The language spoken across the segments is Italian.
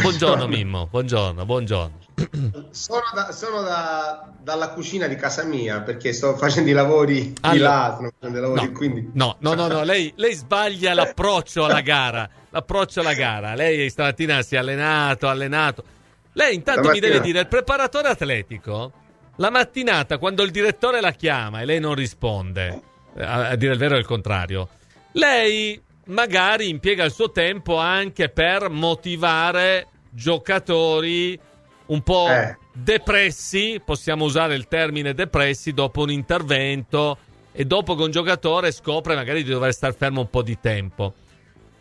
Buongiorno Mimmo, buongiorno, buongiorno. Sono, da, sono da, dalla cucina di casa mia perché sto facendo i lavori allora, di là, sto facendo i lavori no, quindi... No, no, no, no, lei, lei sbaglia l'approccio alla gara, l'approccio alla gara. Lei stamattina si è allenato, allenato. Lei intanto stamattina... mi deve dire, il preparatore atletico, la mattinata quando il direttore la chiama e lei non risponde, a, a dire il vero è il contrario, lei magari impiega il suo tempo anche per motivare giocatori un po' eh. depressi, possiamo usare il termine depressi, dopo un intervento e dopo che un giocatore scopre magari di dover stare fermo un po' di tempo.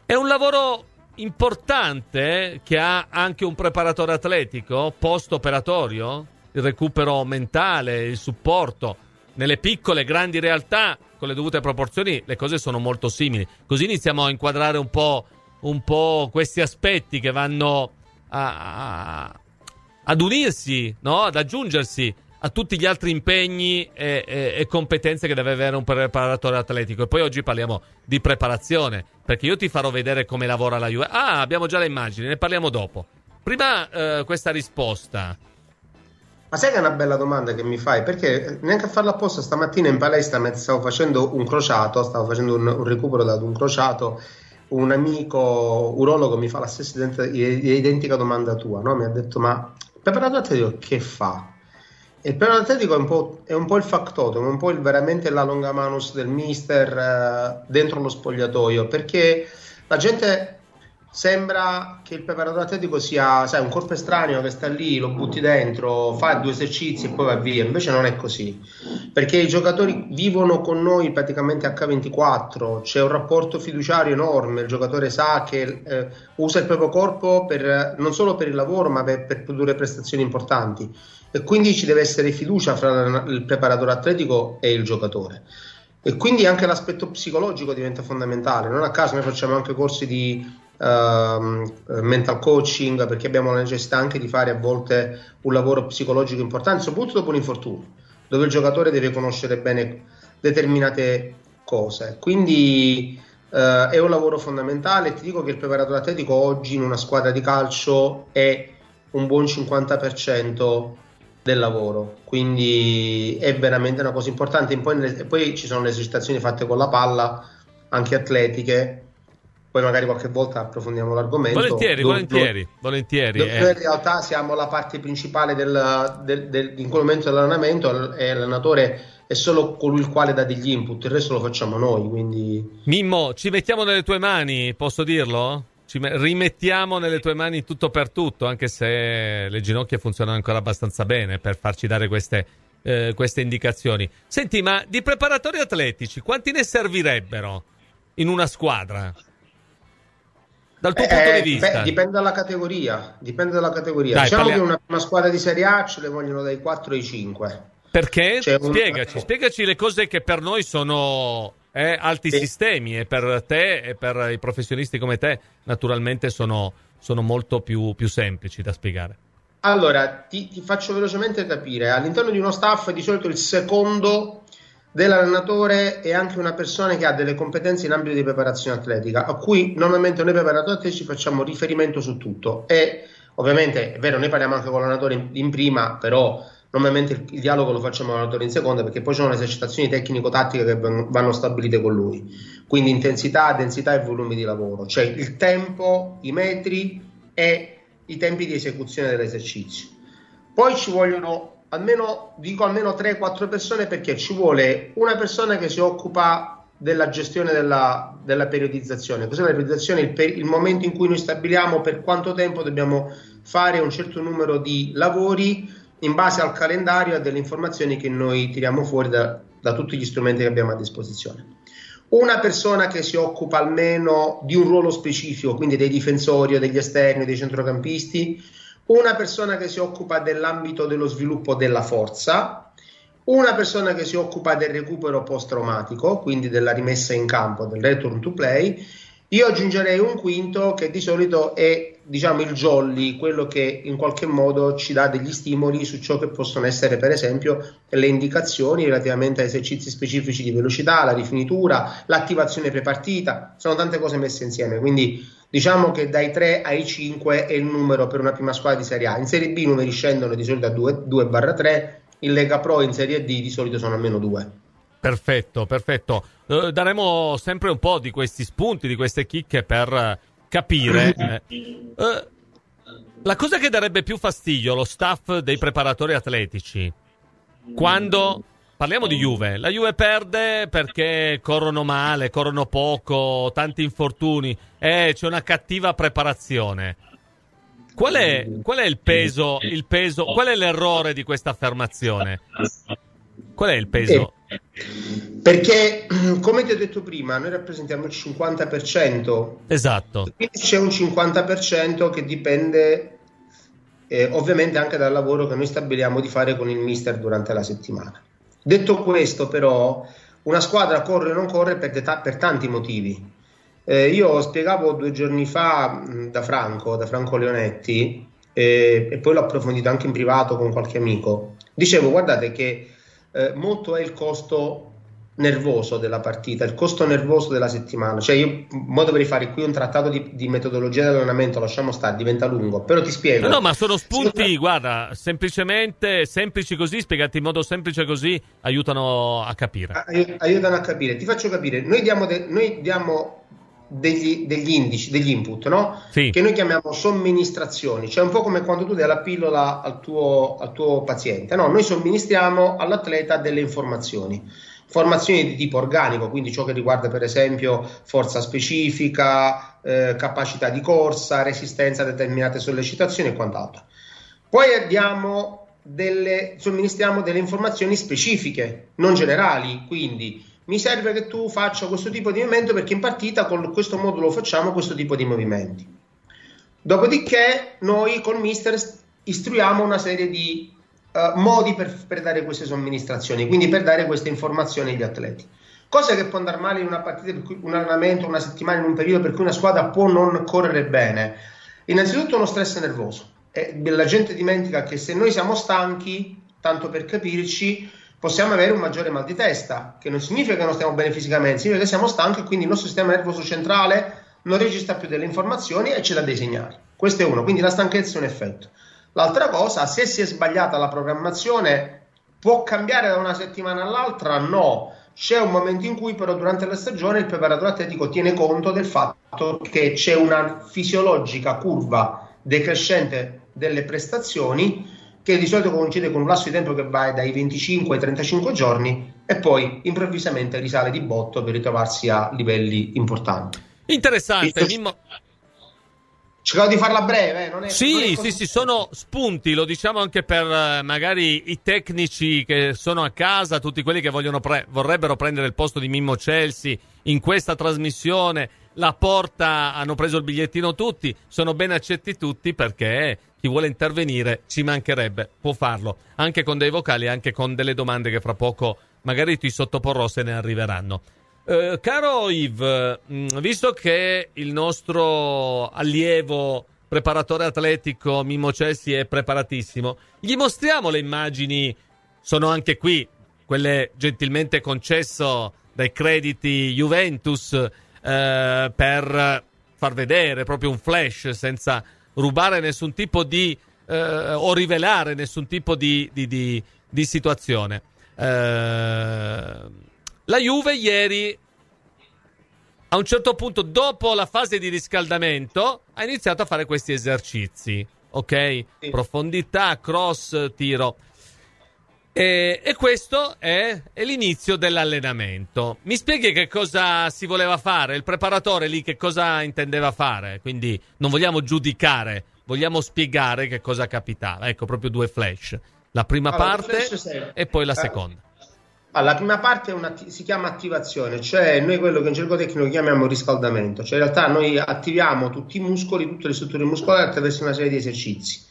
È un lavoro importante che ha anche un preparatore atletico post-operatorio, il recupero mentale, il supporto. Nelle piccole e grandi realtà, con le dovute proporzioni, le cose sono molto simili. Così iniziamo a inquadrare un po', un po questi aspetti che vanno a, a, ad unirsi, no? ad aggiungersi a tutti gli altri impegni e, e, e, competenze che deve avere un preparatore atletico. E poi oggi parliamo di preparazione, perché io ti farò vedere come lavora la Juve. Ah, abbiamo già le immagini, ne parliamo dopo. Prima eh, questa risposta. Ma sai che è una bella domanda che mi fai? Perché neanche a farla apposta stamattina in palestra stavo facendo un crociato, stavo facendo un, un recupero da un crociato un amico urologo mi fa la stessa identica domanda tua, no? mi ha detto ma preparatore atletico che fa? E il preparatore atletico è un po', è un po il factotum, un po' il, veramente la longamanus del mister eh, dentro lo spogliatoio, perché la gente sembra che il preparatore atletico sia sai, un corpo estraneo che sta lì, lo butti dentro, fa due esercizi e poi va via. Invece non è così, perché i giocatori vivono con noi praticamente H24, c'è un rapporto fiduciario enorme, il giocatore sa che eh, usa il proprio corpo per, non solo per il lavoro, ma per, per produrre prestazioni importanti. E quindi ci deve essere fiducia fra il preparatore atletico e il giocatore. E quindi anche l'aspetto psicologico diventa fondamentale. Non a caso noi facciamo anche corsi di uh, mental coaching, perché abbiamo la necessità anche di fare a volte un lavoro psicologico importante, soprattutto dopo un infortunio, dove il giocatore deve conoscere bene determinate cose. Quindi uh, è un lavoro fondamentale. Ti dico che il preparatore atletico oggi in una squadra di calcio è un buon 50% del lavoro, quindi è veramente una cosa importante. Poi, poi ci sono le esercitazioni fatte con la palla, anche atletiche, poi magari qualche volta approfondiamo l'argomento. Volentieri, dove, volentieri, dove, volentieri. Dove eh. in realtà siamo la parte principale del, del, del, in quel momento dell'allenamento e l'allenatore è solo colui il quale dà degli input, il resto lo facciamo noi. Quindi... Mimmo, ci mettiamo nelle tue mani, posso dirlo? Ci rimettiamo nelle tue mani tutto per tutto, anche se le ginocchia funzionano ancora abbastanza bene per farci dare queste, eh, queste indicazioni. Senti, ma di preparatori atletici, quanti ne servirebbero in una squadra? Dal tuo eh, punto di vista? Beh, dipende dalla categoria. Dipende dalla categoria. Dai, diciamo parliamo... che una, una, squadra di Serie A ce le vogliono dai 4 ai 5. Perché? Un... Spiegaci, spiegaci le cose che per noi sono eh, alti sì. sistemi e per te e per i professionisti come te naturalmente sono, sono molto più, più semplici da spiegare. Allora, ti, ti, faccio velocemente capire. All'interno di uno staff di solito il secondo dell'allenatore è anche una persona che ha delle competenze in ambito di preparazione atletica, a cui normalmente noi preparatori atletici facciamo riferimento su tutto. E ovviamente è vero, noi parliamo anche con l'allenatore in, in prima, però normalmente il, il, dialogo lo facciamo con l'allenatore in seconda perché poi ci sono le esercitazioni tecnico-tattiche che vanno, vanno stabilite con lui. Quindi intensità, densità e volumi di lavoro, cioè il tempo, i metri e i tempi di esecuzione dell'esercizio. Poi ci vogliono almeno, dico almeno 3-4 persone perché ci vuole una persona che si occupa della gestione della, della periodizzazione. Cos'è la periodizzazione? Il, per, il, momento in cui noi stabiliamo per quanto tempo dobbiamo fare un certo numero di lavori in base al calendario e a delle informazioni che noi tiriamo fuori da, da tutti gli strumenti che abbiamo a disposizione. Una persona che si occupa almeno di un ruolo specifico, quindi dei difensori o degli esterni dei centrocampisti, una persona che si occupa dell'ambito dello sviluppo della forza, una persona che si occupa del recupero post-traumatico, quindi della rimessa in campo, del return to play. Io aggiungerei un quinto che di solito è diciamo il jolly, quello che in qualche modo ci dà degli stimoli su ciò che possono essere per esempio le indicazioni relativamente a esercizi specifici di velocità, la rifinitura, l'attivazione prepartita, sono tante cose messe insieme, quindi Diciamo che dai 3 ai 5 è il numero per una prima squadra di Serie A. In Serie B i numeri scendono di solito a 2-3, in Lega Pro in Serie D di solito sono almeno 2. Perfetto, perfetto. Uh, daremo sempre un po' di questi spunti, di queste chicche per capire. uh, la cosa che darebbe più fastidio allo staff dei preparatori atletici, quando parliamo di Juve, la Juve perde perché corrono male, corrono poco, tanti infortuni, e c'è una cattiva preparazione. Qual è, qual è il, peso, il peso, qual è l'errore di questa affermazione? Qual è il peso? Eh, perché, come ti ho detto prima, noi rappresentiamo il 50%. Esatto. Quindi c'è un 50% che dipende eh, ovviamente anche dal lavoro che noi stabiliamo di fare con il mister durante la settimana. Detto questo, però, una squadra corre o non corre per, ta- per tanti motivi. Eh, io spiegavo due giorni fa mh, da Franco, da Franco Leonetti, eh, e poi l'ho approfondito anche in privato con qualche amico. Dicevo, guardate che eh, molto è il costo nervoso della partita, il costo nervoso della settimana. Cioè, io mo dovrei fare qui un trattato di, di metodologia dell'allenamento, lasciamo stare, diventa lungo, però ti spiego. No, no ma sono spunti, sì, guarda, semplicemente semplici così, spiegati in modo semplice così, aiutano a capire. Ai, aiutano a capire. Ti faccio capire, noi diamo, de, noi diamo degli, degli, indici, degli input, no? Sì. Che noi chiamiamo somministrazioni, cioè un po' come quando tu dai la pillola al tuo, al tuo paziente, no? Noi somministriamo all'atleta delle informazioni Formazioni di tipo organico, quindi ciò che riguarda per esempio forza specifica, eh, capacità di corsa, resistenza a determinate sollecitazioni e quant'altro. Poi abbiamo delle, somministriamo delle informazioni specifiche, non generali, quindi mi serve che tu faccia questo tipo di movimento perché in partita con questo modulo facciamo questo tipo di movimenti. Dopodiché noi col mister istruiamo una serie di uh, modi per, per, dare queste somministrazioni, quindi per dare queste informazioni agli atleti. Cosa che può andare male in una partita, per cui un allenamento, una settimana, in un periodo per cui una squadra può non correre bene. Innanzitutto uno stress nervoso. E la gente dimentica che se noi siamo stanchi, tanto per capirci, possiamo avere un maggiore mal di testa, che non significa che non stiamo bene fisicamente, significa che siamo stanchi e quindi il nostro sistema nervoso centrale non registra più delle informazioni e ci dà dei segnali. Questo è uno, quindi la stanchezza è un effetto. L'altra cosa, se si è sbagliata la programmazione, può cambiare da una settimana all'altra? No. C'è un momento in cui però durante la stagione il preparatore atletico tiene conto del fatto che c'è una fisiologica curva decrescente delle prestazioni che di solito coincide con un lasso di tempo che va dai 25 ai 35 giorni e poi improvvisamente risale di botto per ritrovarsi a livelli importanti. Interessante, Mimmo, Cercavo di farla breve, eh? non è, Sì, non è sì, sì, sono spunti, lo diciamo anche per eh, magari i tecnici che sono a casa, tutti quelli che pre- vorrebbero prendere il posto di Mimmo Chelsea in questa trasmissione. La porta hanno preso il bigliettino tutti, sono ben accetti tutti perché chi vuole intervenire ci mancherebbe, può farlo, anche con dei vocali, anche con delle domande che fra poco magari ti sottoporrò se ne arriveranno. Eh, caro Yves, mm, visto che il nostro allievo preparatore atletico Mimmo Cessi è preparatissimo, gli mostriamo le immagini, sono anche qui, quelle gentilmente concesso dai crediti Juventus eh, per far vedere proprio un flash senza rubare nessun tipo di eh, o rivelare nessun tipo di, di, di, di situazione. Eh, la Juve ieri, a un certo punto, dopo la fase di riscaldamento, ha iniziato a fare questi esercizi. Ok? Sì. Profondità, cross, tiro. E, e questo è, è, l'inizio dell'allenamento. Mi spieghi che cosa si voleva fare? Il preparatore lì che cosa intendeva fare? Quindi non vogliamo giudicare, vogliamo spiegare che cosa capitava. Ecco, proprio due flash. La prima allora, parte e poi la eh, seconda. Allora, la prima parte si chiama attivazione, cioè noi quello che in gergo tecnico chiamiamo riscaldamento, cioè in realtà noi attiviamo tutti i muscoli, tutte le strutture muscolari attraverso una serie di esercizi.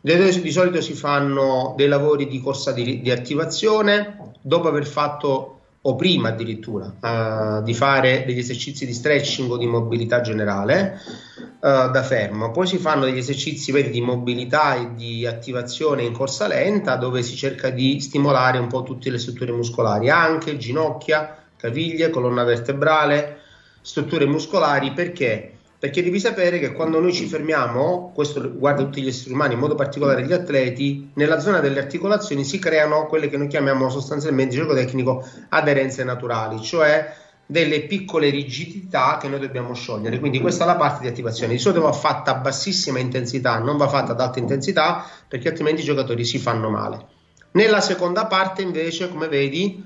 Di solito si fanno dei lavori di corsa di, di attivazione dopo aver fatto o prima addirittura uh, di fare degli esercizi di stretching o di mobilità generale uh, da fermo. Poi si fanno degli esercizi vedi, di mobilità e di attivazione in corsa lenta dove si cerca di stimolare un po' tutte le strutture muscolari, anche ginocchia, caviglie, colonna vertebrale, strutture muscolari perché? Perché devi sapere che quando noi ci fermiamo, questo riguarda tutti gli esseri umani, in modo particolare gli atleti, nella zona delle articolazioni si creano quelle che noi chiamiamo sostanzialmente, gioco tecnico, aderenze naturali, cioè delle piccole rigidità che noi dobbiamo sciogliere. Quindi questa è la parte di attivazione. Di solito va fatta a bassissima intensità, non va fatta ad alta intensità, perché altrimenti i giocatori si fanno male. Nella seconda parte, invece, come vedi,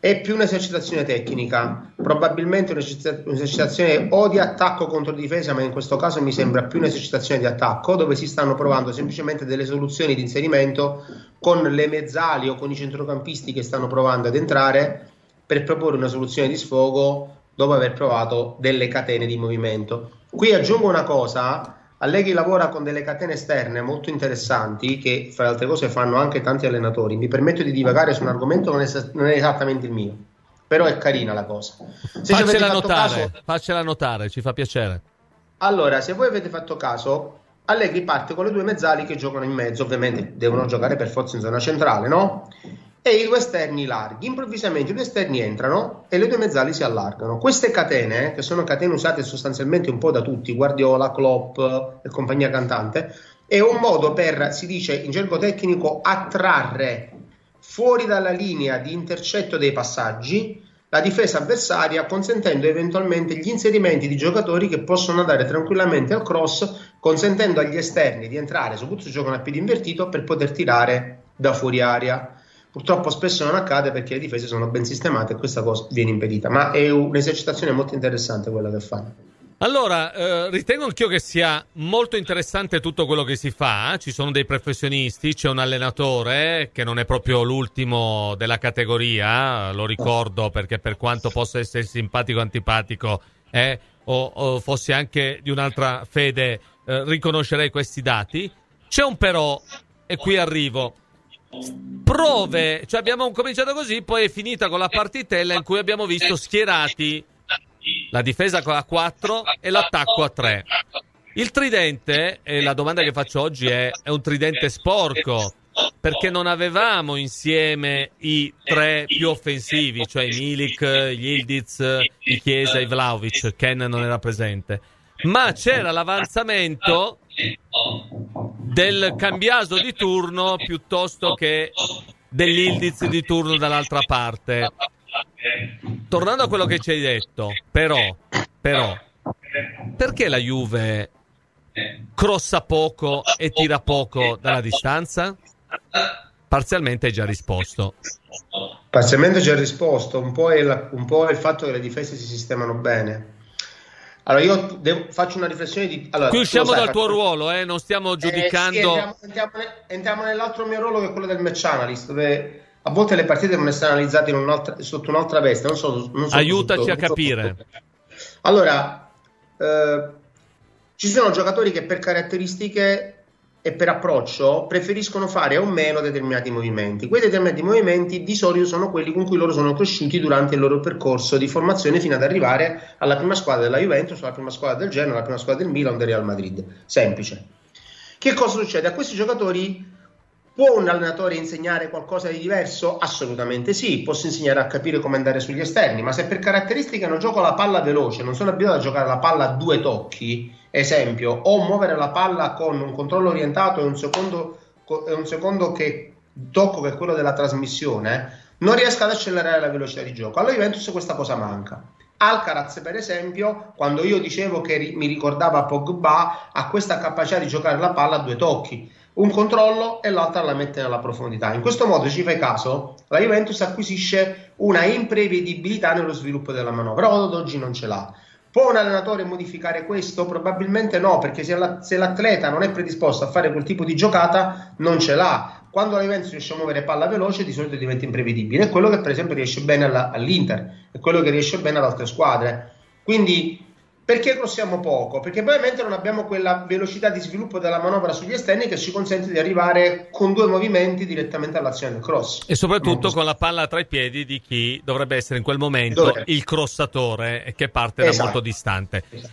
è più un'esercitazione tecnica, probabilmente un'esercitazione o di attacco contro difesa, ma in questo caso mi sembra più un'esercitazione di attacco, dove si stanno provando semplicemente delle soluzioni di inserimento con le mezzali o con i centrocampisti che stanno provando ad entrare per proporre una soluzione di sfogo dopo aver provato delle catene di movimento. Qui aggiungo una cosa, Allegri lavora con delle catene esterne molto interessanti che fra le altre cose fanno anche tanti allenatori. Mi permetto di divagare su un argomento non è, non è esattamente il mio, però è carina la cosa. Se faccela notare, caso, faccela notare, ci fa piacere. Allora, se voi avete fatto caso, Allegri parte con le due mezzali che giocano in mezzo, ovviamente devono giocare per forza in zona centrale, no? E i due esterni larghi. Improvvisamente i due esterni entrano e le due mezzali si allargano. Queste catene, che sono catene usate sostanzialmente un po' da tutti, Guardiola, Klopp e compagnia cantante, è un modo per, si dice in gergo tecnico, attrarre fuori dalla linea di intercetto dei passaggi la difesa avversaria, consentendo eventualmente gli inserimenti di giocatori che possono andare tranquillamente al cross, consentendo agli esterni di entrare, soprattutto se giocano a piede invertito, per poter tirare da fuori aria. Purtroppo spesso non accade perché le difese sono ben sistemate e questa cosa viene impedita, ma è un'esercitazione molto interessante quella che fanno. Allora, eh, ritengo anch'io che sia molto interessante tutto quello che si fa. Ci sono dei professionisti, c'è un allenatore che non è proprio l'ultimo della categoria, lo ricordo perché per quanto possa essere simpatico antipatico eh, o, o, fosse anche di un'altra fede, eh, riconoscerei questi dati. C'è un però, e qui arrivo prove, cioè abbiamo cominciato così, poi è finita con la partitella in cui abbiamo visto schierati la difesa a 4 e l'attacco a 3. Il tridente, e la domanda che faccio oggi è, è un tridente sporco, perché non avevamo insieme i tre più offensivi, cioè i Milik, gli Ildiz, i Chiesa e i Vlaovic, Ken non era presente, ma c'era l'avanzamento del cambiaso di turno piuttosto che degli indizi di turno dall'altra parte. Tornando a quello che ci hai detto, però, però perché la Juve crossa poco e tira poco dalla distanza? Parzialmente hai già risposto. Parzialmente già risposto, un po' è, la, un po' è il fatto che le difese si sistemano bene allora, io devo, faccio una riflessione di... Allora, Qui usciamo sai, dal tuo ruolo, eh? non stiamo giudicando... Eh, sì, entriamo, entriamo, entriamo, nell'altro mio ruolo che è quello del match analyst, dove a volte le partite devono essere analizzate un'altra, sotto un'altra veste. Non so, non so Aiutaci sotto, a capire. Allora, eh, ci sono giocatori che per caratteristiche e per approccio preferiscono fare o meno determinati movimenti. Quei determinati movimenti di solito sono quelli con cui loro sono cresciuti durante il loro percorso di formazione fino ad arrivare alla prima squadra della Juventus, alla prima squadra del Genoa, alla prima squadra del Milan, del Real Madrid. Semplice. Che cosa succede? A questi giocatori Può un allenatore insegnare qualcosa di diverso? Assolutamente sì, posso insegnare a capire come andare sugli esterni, ma se per caratteristiche non gioco la palla veloce, non sono abituato a giocare la palla a due tocchi, esempio, o muovere la palla con un controllo orientato e un secondo, e un secondo che tocco che è quello della trasmissione, non riesco ad accelerare la velocità di gioco. Alla Juventus questa cosa manca. Alcaraz, per esempio, quando io dicevo che mi ricordava Pogba, ha questa capacità di giocare la palla a due tocchi un controllo e l'altra la mette nella profondità. In questo modo, ci fai caso, la Juventus acquisisce una imprevedibilità nello sviluppo della manovra. Ad oggi non ce l'ha. Può un allenatore modificare questo? Probabilmente no, perché se, la, se, l'atleta non è predisposto a fare quel tipo di giocata, non ce l'ha. Quando la Juventus riesce a muovere palla veloce, di solito diventa imprevedibile. È quello che, per esempio, riesce bene alla, all'Inter, è quello che riesce bene ad altre squadre. Quindi perché crossiamo poco? Perché probabilmente non abbiamo quella velocità di sviluppo della manovra sugli esterni che ci consente di arrivare con due movimenti direttamente all'azione del cross. E soprattutto con la palla tra i piedi di chi dovrebbe essere in quel momento Dove? il crossatore che parte esatto. da molto distante. Esatto.